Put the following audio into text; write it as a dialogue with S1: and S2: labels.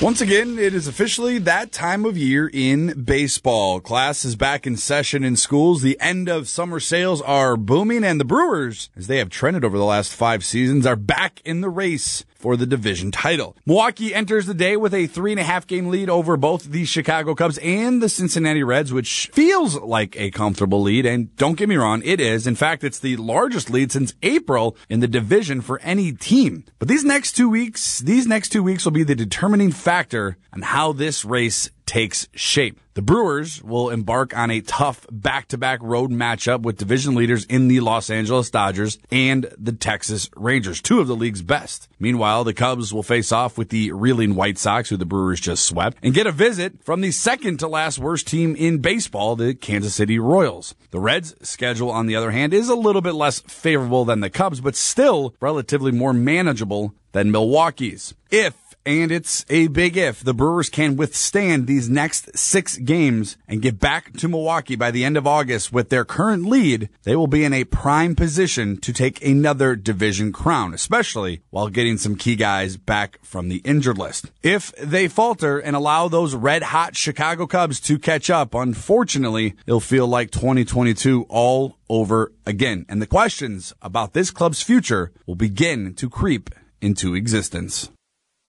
S1: Once again, it is officially that time of year in baseball. Class is back in session in schools. The end of summer sales are booming, and the Brewers, as they have trended over the last five seasons, are back in the race for the division title. Milwaukee enters the day with a three and a half game lead over both the Chicago Cubs and the Cincinnati Reds, which feels like a comfortable lead. And don't get me wrong, it is. In fact, it's the largest lead since April in the division for any team. But these next two weeks, these next two weeks will be the determining on how this race takes shape. The Brewers will embark on a tough back-to-back road matchup with division leaders in the Los Angeles Dodgers and the Texas Rangers, two of the league's best. Meanwhile, the Cubs will face off with the reeling White Sox, who the Brewers just swept, and get a visit from the second to last worst team in baseball, the Kansas City Royals. The Reds' schedule, on the other hand, is a little bit less favorable than the Cubs, but still relatively more manageable than Milwaukee's. If and it's a big if the Brewers can withstand these next six games and get back to Milwaukee by the end of August with their current lead, they will be in a prime position to take another division crown, especially while getting some key guys back from the injured list. If they falter and allow those red hot Chicago Cubs to catch up, unfortunately, it'll feel like 2022 all over again. And the questions about this club's future will begin to creep into existence.